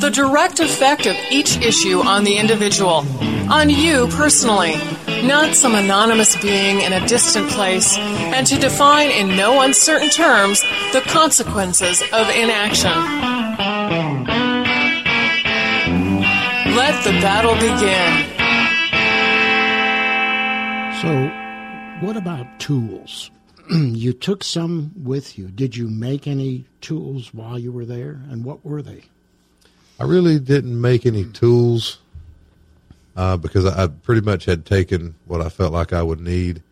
the direct effect of each issue on the individual, on you personally not some anonymous being in a distant place, and to define in no uncertain terms the consequences of inaction. Let the battle begin. So, what about tools? you took some with you. Did you make any tools while you were there, and what were they? I really didn't make any tools uh, because I, pretty much had taken what I felt like I would need.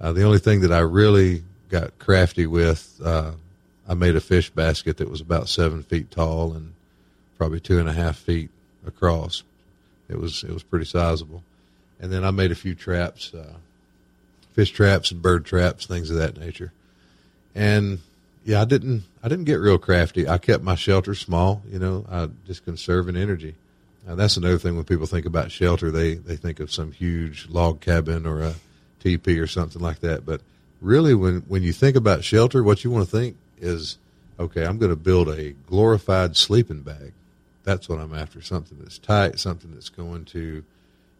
Uh, the only thing that I really got crafty with, uh, I made a fish basket that was about seven feet tall and probably two and a half feet across. It was it was pretty sizable, and then I made a few traps, uh, fish traps and bird traps, things of that nature. And yeah, I didn't I didn't get real crafty. I kept my shelter small. You know, I just conserving energy. Now, that's another thing when people think about shelter, they, they think of some huge log cabin or a teepee or something like that. But really, when, when you think about shelter, what you want to think is, okay, I'm going to build a glorified sleeping bag. That's what I'm after. Something that's tight, something that's going to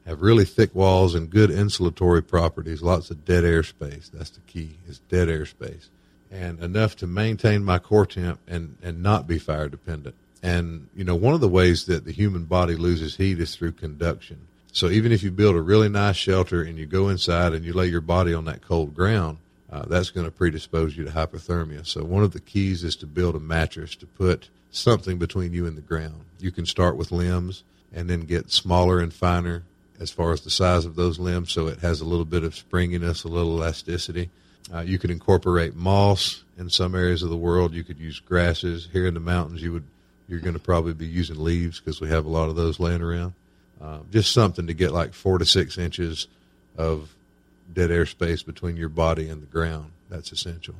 have really thick walls and good insulatory properties, lots of dead air space. That's the key, is dead air space. And enough to maintain my core temp and, and not be fire dependent. And, you know, one of the ways that the human body loses heat is through conduction. So even if you build a really nice shelter and you go inside and you lay your body on that cold ground, uh, that's going to predispose you to hypothermia. So one of the keys is to build a mattress to put something between you and the ground. You can start with limbs and then get smaller and finer as far as the size of those limbs so it has a little bit of springiness, a little elasticity. Uh, you could incorporate moss in some areas of the world. You could use grasses. Here in the mountains, you would you're going to probably be using leaves because we have a lot of those laying around. Uh, just something to get like four to six inches of dead air space between your body and the ground. That's essential.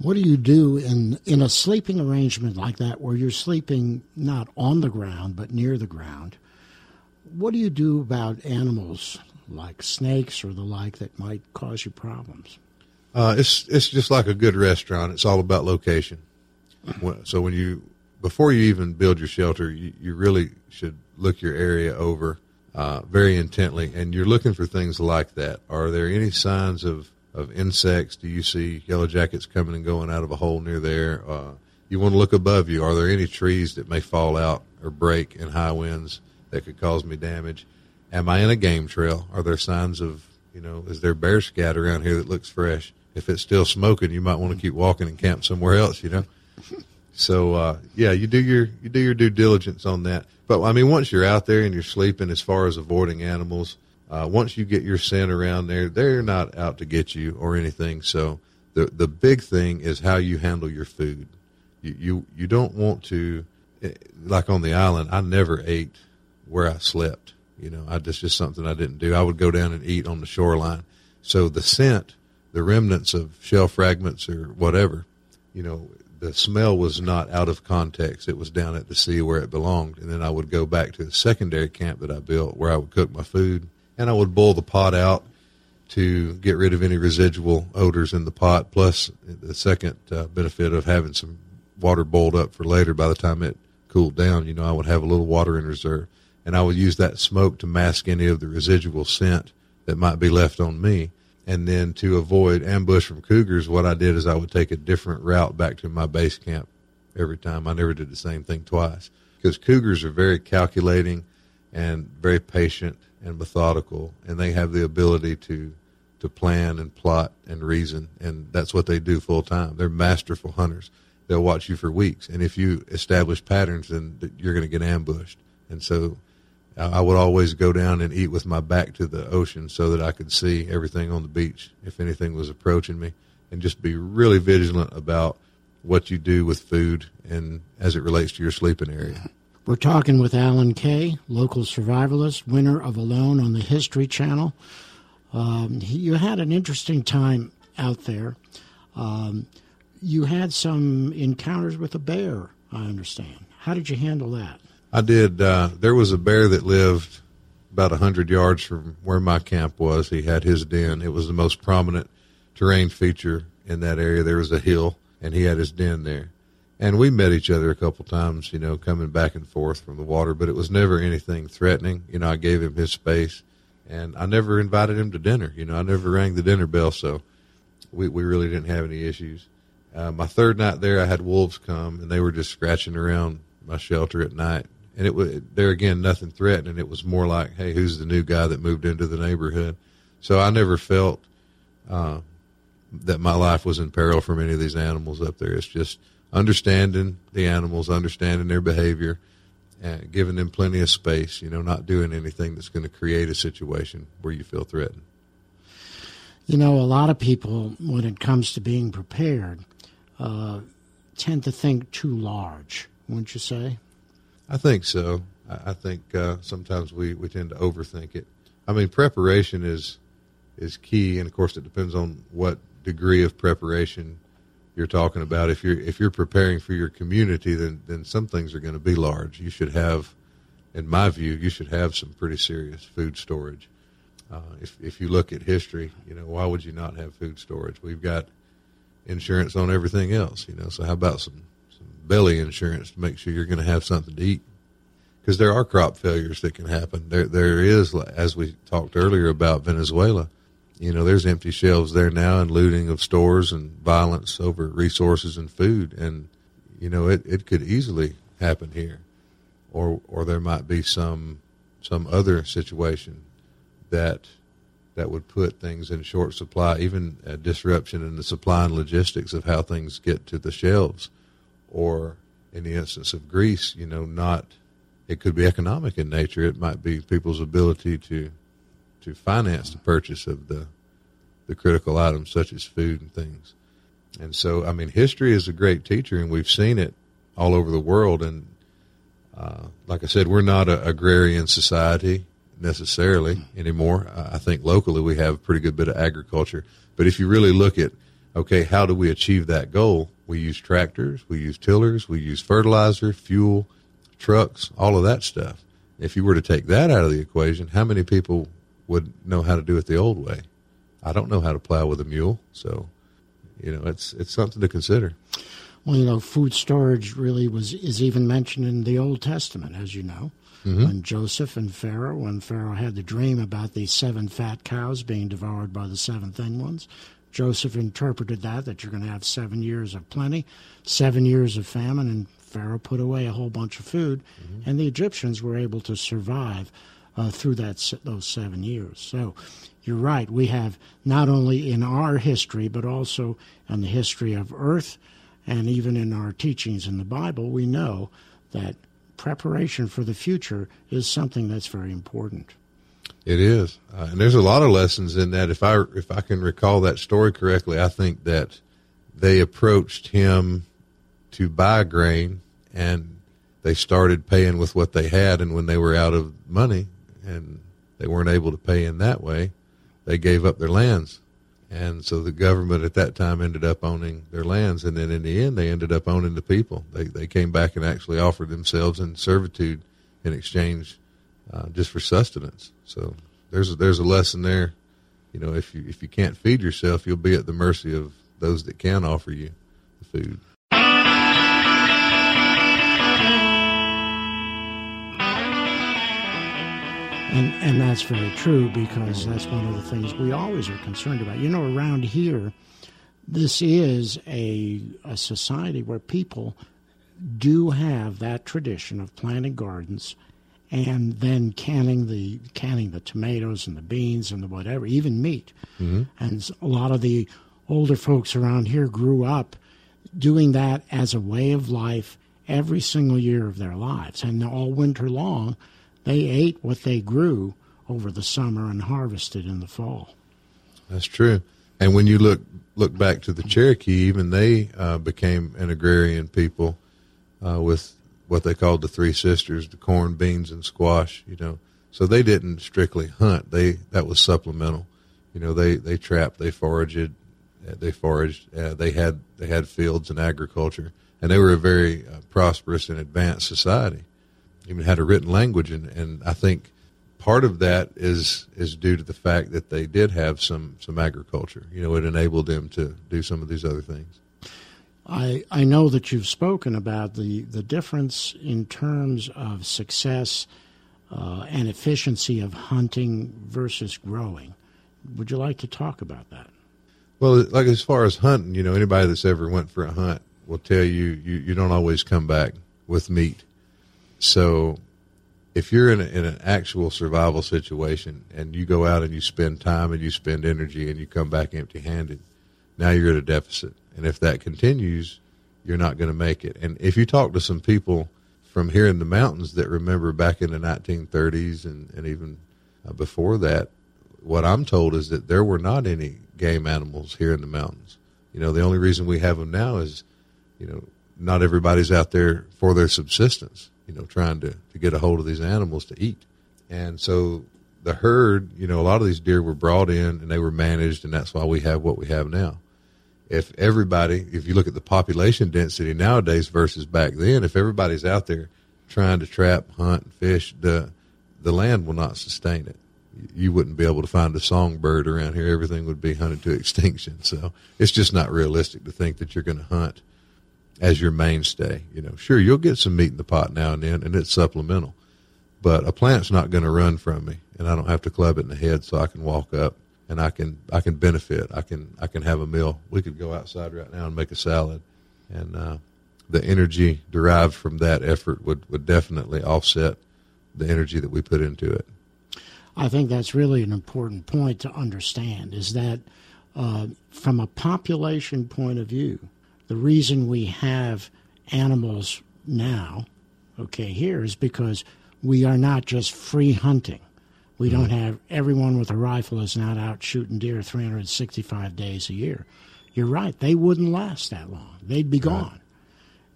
What do you do in in a sleeping arrangement like that, where you're sleeping not on the ground but near the ground? What do you do about animals like snakes or the like that might cause you problems? Uh, it's it's just like a good restaurant. It's all about location. So when you before you even build your shelter, you, you really should look your area over uh, very intently, and you're looking for things like that. Are there any signs of of insects? Do you see yellow jackets coming and going out of a hole near there? Uh, you want to look above you. Are there any trees that may fall out or break in high winds that could cause me damage? Am I in a game trail? Are there signs of you know is there bear scat around here that looks fresh? If it's still smoking, you might want to keep walking and camp somewhere else. You know. So uh, yeah, you do your you do your due diligence on that. But I mean, once you're out there and you're sleeping, as far as avoiding animals, uh, once you get your scent around there, they're not out to get you or anything. So the the big thing is how you handle your food. You you you don't want to eh, like on the island. I never ate where I slept. You know, I just just something I didn't do. I would go down and eat on the shoreline. So the scent, the remnants of shell fragments or whatever, you know, the smell was not out of context. It was down at the sea where it belonged. And then I would go back to the secondary camp that I built where I would cook my food and I would boil the pot out to get rid of any residual odors in the pot. Plus the second uh, benefit of having some water boiled up for later by the time it cooled down, you know, I would have a little water in reserve and I would use that smoke to mask any of the residual scent that might be left on me. And then to avoid ambush from cougars, what I did is I would take a different route back to my base camp every time. I never did the same thing twice because cougars are very calculating and very patient and methodical, and they have the ability to to plan and plot and reason, and that's what they do full time. They're masterful hunters. They'll watch you for weeks, and if you establish patterns, then you're going to get ambushed. And so, I would always go down and eat with my back to the ocean so that I could see everything on the beach if anything was approaching me, and just be really vigilant about what you do with food and as it relates to your sleeping area. We're talking with Alan Kay, local survivalist, winner of Alone on the History Channel. Um, he, you had an interesting time out there. Um, you had some encounters with a bear, I understand. How did you handle that? I did. Uh, there was a bear that lived about a hundred yards from where my camp was. He had his den. It was the most prominent terrain feature in that area. There was a hill, and he had his den there. And we met each other a couple times, you know, coming back and forth from the water, but it was never anything threatening. You know, I gave him his space, and I never invited him to dinner. You know, I never rang the dinner bell, so we we really didn't have any issues. Uh, my third night there, I had wolves come, and they were just scratching around my shelter at night, and it was there again nothing threatening. It was more like, hey, who's the new guy that moved into the neighborhood? So I never felt uh, that my life was in peril from any of these animals up there. It's just understanding the animals, understanding their behavior, and giving them plenty of space. You know, not doing anything that's going to create a situation where you feel threatened. You know, a lot of people, when it comes to being prepared, uh, tend to think too large, wouldn't you say? I think so. I, I think uh, sometimes we, we tend to overthink it. I mean, preparation is is key, and of course, it depends on what degree of preparation you're talking about. If you're if you're preparing for your community, then then some things are going to be large. You should have, in my view, you should have some pretty serious food storage. Uh, if if you look at history, you know why would you not have food storage? We've got insurance on everything else, you know. So how about some some belly insurance to make sure you're going to have something to eat? Because there are crop failures that can happen. There there is, as we talked earlier about Venezuela. You know, there's empty shelves there now, and looting of stores and violence over resources and food, and you know it, it could easily happen here, or or there might be some some other situation that that would put things in short supply, even a disruption in the supply and logistics of how things get to the shelves, or in the instance of Greece, you know, not it could be economic in nature. It might be people's ability to to finance the purchase of the the critical items such as food and things. And so, I mean, history is a great teacher, and we've seen it all over the world. And uh, like I said, we're not an agrarian society necessarily anymore. I think locally we have a pretty good bit of agriculture. But if you really look at, okay, how do we achieve that goal? We use tractors, we use tillers, we use fertilizer, fuel, trucks, all of that stuff. If you were to take that out of the equation, how many people would know how to do it the old way? I don't know how to plow with a mule, so you know it's it's something to consider. Well, you know, food storage really was is even mentioned in the Old Testament, as you know, mm-hmm. when Joseph and Pharaoh, when Pharaoh had the dream about the seven fat cows being devoured by the seven thin ones. Joseph interpreted that that you're going to have seven years of plenty, seven years of famine, and Pharaoh put away a whole bunch of food, mm-hmm. and the Egyptians were able to survive uh, through that those seven years. So you're right. We have not only in our history, but also in the history of Earth, and even in our teachings in the Bible, we know that preparation for the future is something that's very important. It is, uh, and there's a lot of lessons in that. If I if I can recall that story correctly, I think that they approached him to buy grain, and they started paying with what they had, and when they were out of money, and they weren't able to pay in that way, they gave up their lands. And so the government at that time ended up owning their lands, and then in the end, they ended up owning the people. They they came back and actually offered themselves in servitude in exchange uh, just for sustenance. So there's a, there's a lesson there. You know, if you if you can't feed yourself, you'll be at the mercy of those that can offer you the food. And, and that's very true because that's one of the things we always are concerned about. You know, around here, this is a, a society where people do have that tradition of planting gardens and then canning the canning the tomatoes and the beans and the whatever, even meat. Mm-hmm. And a lot of the older folks around here grew up doing that as a way of life every single year of their lives, and all winter long They ate what they grew over the summer and harvested in the fall. That's true. And when you look look back to the Cherokee, even they uh, became an agrarian people uh, with what they called the three sisters: the corn, beans, and squash. You know, so they didn't strictly hunt. They that was supplemental. You know, they they trapped, they foraged, uh, they foraged. Uh, they had they had fields and agriculture, and they were a very uh, prosperous and advanced society. Even had a written language, and, and I think part of that is is due to the fact that they did have some some agriculture. You know, it enabled them to do some of these other things. I I know that you've spoken about the the difference in terms of success uh, and efficiency of hunting versus growing. Would you like to talk about that? Well, like as far as hunting, you know, anybody that's ever went for a hunt will tell you you, you don't always come back with meat. So if you're in, a, in an actual survival situation and you go out and you spend time and you spend energy and you come back empty handed, now you're at a deficit. And if that continues, you're not going to make it. And if you talk to some people from here in the mountains that remember back in the 1930s and, and even uh, before that, what I'm told is that there were not any game animals here in the mountains. You know, the only reason we have them now is, you know, not everybody's out there for their subsistence you know, trying to, to get a hold of these animals to eat. And so the herd, you know, a lot of these deer were brought in and they were managed, and that's why we have what we have now. If everybody, if you look at the population density nowadays versus back then, if everybody's out there trying to trap, hunt, fish, the the land will not sustain it. You wouldn't be able to find a songbird around here. Everything would be hunted to extinction. So it's just not realistic to think that you're going to hunt as your mainstay. You know, sure, you'll get some meat in the pot now and then, and it's supplemental. But a plant's not going to run from me, and I don't have to club it in the head so I can walk up and I can I can benefit. I can I can have a meal. We could go outside right now and make a salad, and uh, the energy derived from that effort would would definitely offset the energy that we put into it. I think that's really an important point to understand. Is that uh, from a population point of view, the reason we have animals now, okay, here is because we are not just free hunting. We don't have everyone with a rifle is not out shooting deer 365 days a year. You're right; they wouldn't last that long. They'd be gone,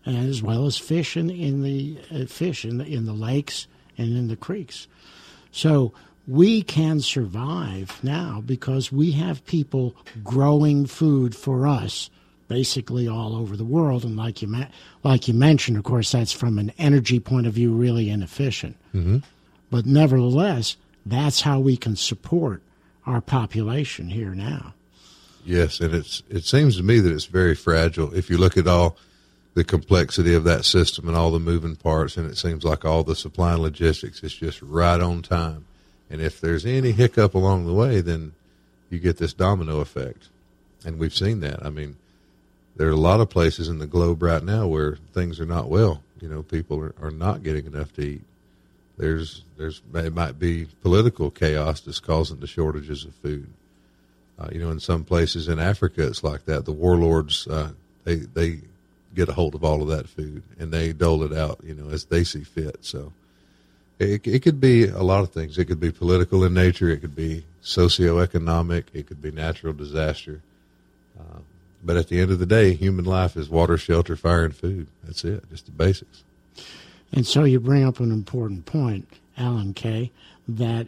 right. and as well as fishing in, in the uh, fish in the in the lakes and in the creeks. So we can survive now because we have people growing food for us basically all over the world. And like you ma- like you mentioned, of course, that's from an energy point of view really inefficient. Mm-hmm. But nevertheless, that's how we can support our population here now. Yes, and it's it seems to me that it's very fragile. If you look at all the complexity of that system and all the moving parts, and it seems like all the supply and logistics is just right on time. And if there's any hiccup along the way, then you get this domino effect, and we've seen that. I mean, there are a lot of places in the globe right now where things are not well. You know, people are, are not getting enough to eat. There's there's it might be political chaos that's causing the shortages of food. Uh, you know, in some places in Africa, it's like that. The warlords uh, they they get a hold of all of that food and they dole it out. You know, as they see fit. So it, it could be a lot of things. It could be political in nature. It could be socioeconomic. It could be natural disaster. Uh, but at the end of the day, human life is water, shelter, fire, and food. That's it, just the basics. And so you bring up an important point, Alan Kay, that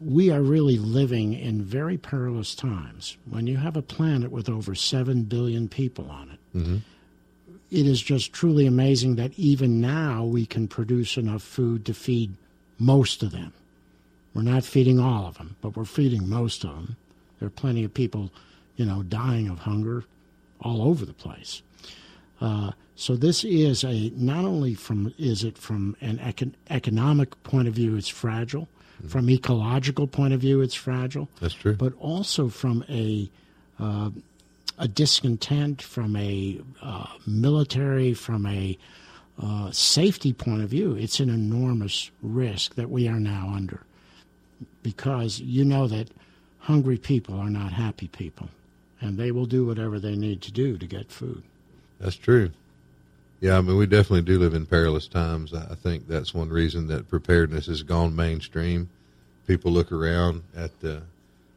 we are really living in very perilous times. When you have a planet with over 7 billion people on it, mm-hmm. it is just truly amazing that even now we can produce enough food to feed most of them. We're not feeding all of them, but we're feeding most of them. There are plenty of people, you know, dying of hunger, all over the place. Uh, so this is a not only from is it from an econ- economic point of view it's fragile, mm-hmm. from ecological point of view it's fragile. That's true. But also from a uh, a discontent, from a uh, military, from a uh, safety point of view, it's an enormous risk that we are now under, because you know that hungry people are not happy people and they will do whatever they need to do to get food. That's true. Yeah, I mean, we definitely do live in perilous times. I think that's one reason that preparedness has gone mainstream. People look around at the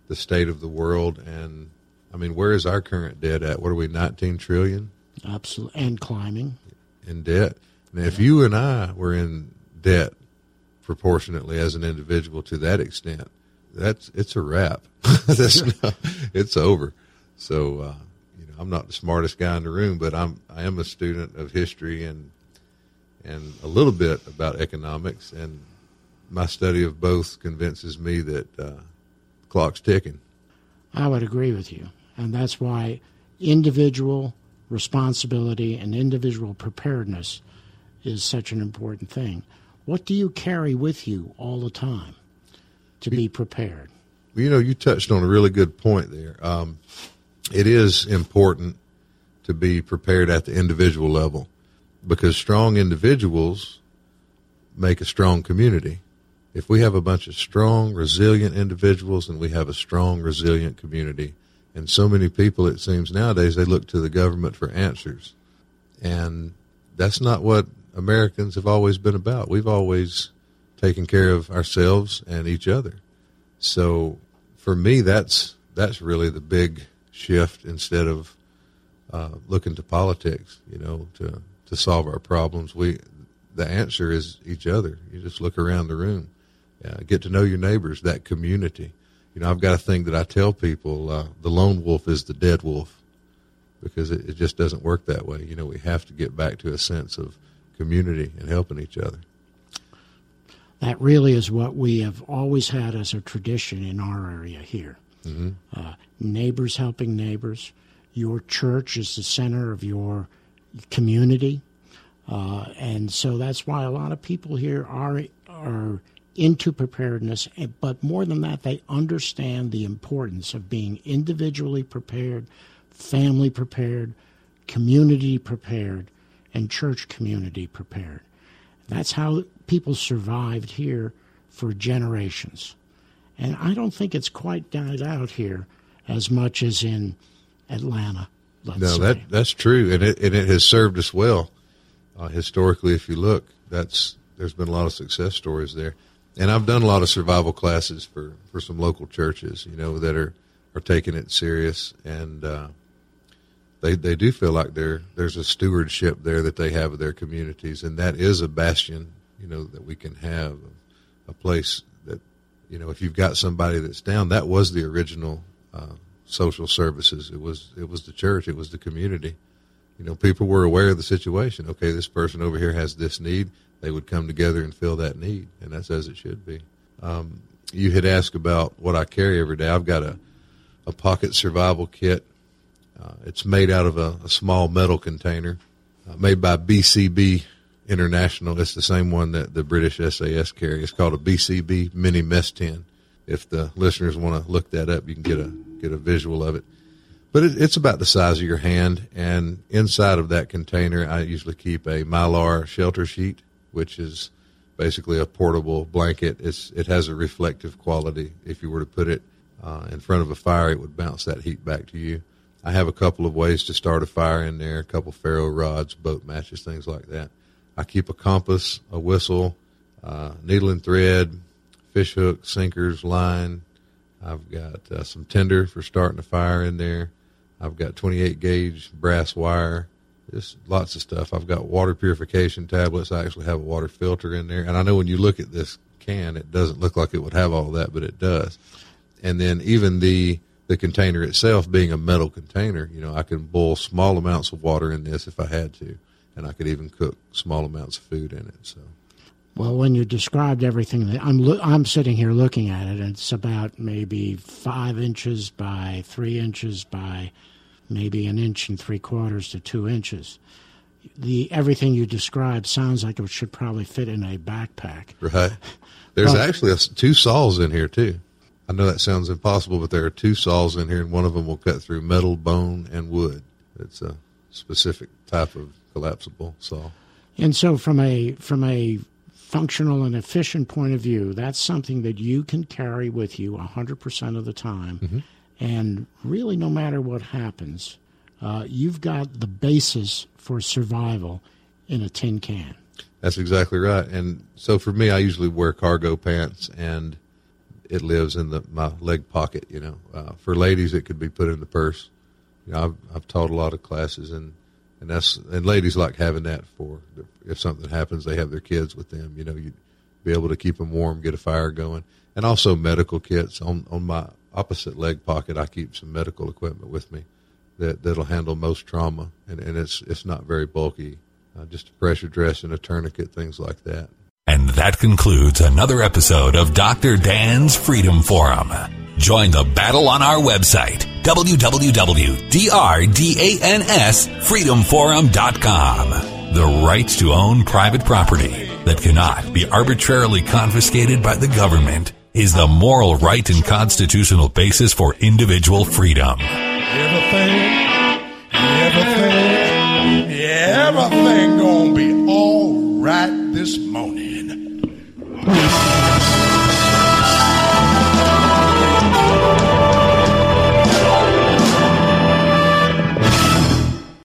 the state of the world, and I mean, where is our current debt at? What are we, 19 trillion? Absolutely, and climbing in debt. Now, if you and I were in debt proportionately as an individual to that extent, that's it's a wrap. that's not, it's over. So, uh, I'm not the smartest guy in the room, but I'm I am a student of history and and a little bit about economics, and my study of both convinces me that uh, clock's ticking. I would agree with you, and that's why individual responsibility and individual preparedness is such an important thing. What do you carry with you all the time to be prepared? You know, you touched on a really good point there. Um, it is important to be prepared at the individual level because strong individuals make a strong community. If we have a bunch of strong, resilient individuals and we have a strong, resilient community, and so many people, it seems nowadays, they look to the government for answers. And that's not what Americans have always been about. We've always taken care of ourselves and each other. So for me, that's that's really the big shift. Instead of uh, looking to politics, you know, to to solve our problems, we the answer is each other. You just look around the room, uh, get to know your neighbors, that community. You know, I've got a thing that I tell people: uh, the lone wolf is the dead wolf, because it, it just doesn't work that way. You know, we have to get back to a sense of community and helping each other. That really is what we have always had as a tradition in our area here. Mm-hmm. Uh, neighbors helping neighbors. Your church is the center of your community. Uh, and so that's why a lot of people here are are into preparedness. But more than that, they understand the importance of being individually prepared, family prepared, community prepared, and church community prepared. That's how people survived here for generations. And I don't think it's quite died out here as much as in Atlanta. no, say. that that's true, and it and it has served us well uh, historically. If you look, that's there's been a lot of success stories there, and I've done a lot of survival classes for for some local churches, you know, that are are taking it serious, and uh, they they do feel like there there's a stewardship there that they have of their communities, and that is a bastion, you know, that we can have a place you know, if you've got somebody that's down, that was the original uh, social services. It was it was the church, it was the community. You know, people were aware of the situation. Okay, this person over here has this need. They would come together and fill that need, and that's as it should be. Um, you had asked about what I carry every day. I've got a a pocket survival kit uh, it's made out of a, a small metal container uh, made by BCB International. It's the same one that the British SAS carry. It's called a BCB mini mess tin. If the listeners want to look that up, you can get a get a visual of it. But it, it's about the size of your hand, and inside of that container, I usually keep a mylar shelter sheet, which is basically a portable blanket. It's it has a reflective quality. If you were to put it uh, in front of a fire, it would bounce that heat back to you. I have a couple of ways to start a fire in there, a couple ferro rods, boat matches, things like that. I keep a compass, a whistle, uh, needle and thread, fish hook, sinkers, line. I've got uh, some tinder for starting a fire in there. I've got 28 gauge brass wire, just lots of stuff. I've got water purification tablets. I actually have a water filter in there. And I know when you look at this can, it doesn't look like it would have all that, but it does. And then even the the container itself being a metal container, you know, I can boil small amounts of water in this if I had to, and I could even cook small amounts of food in it. So. Well, when you described everything, I'm lo- I'm sitting here looking at it, and it's about maybe five inches by three inches by maybe an inch and three quarters to two inches. The everything you described sounds like it should probably fit in a backpack. Right. There's but, actually a, two saws in here too. I know that sounds impossible, but there are two saws in here, and one of them will cut through metal, bone, and wood. It's a specific type of collapsible saw. And so, from a from a functional and efficient point of view, that's something that you can carry with you 100% of the time. Mm-hmm. And really, no matter what happens, uh, you've got the basis for survival in a tin can. That's exactly right. And so for me, I usually wear cargo pants, and it lives in the my leg pocket. You know, uh, for ladies, it could be put in the purse. You know, I've I've taught a lot of classes, and and that's and ladies like having that for if something happens, they have their kids with them. You know, you be able to keep them warm, get a fire going, and also medical kits on on my opposite leg pocket. I keep some medical equipment with me that that'll handle most trauma, and and it's it's not very bulky uh, just a pressure dress and a tourniquet, things like that. And that concludes another episode of Dr. Dan's Freedom Forum. Join the battle on our website, www.drdansfreedomforum.com. The right to own private property that cannot be arbitrarily confiscated by the government is the moral right and constitutional basis for individual freedom. Everything, everything everything gonna be all right this morning.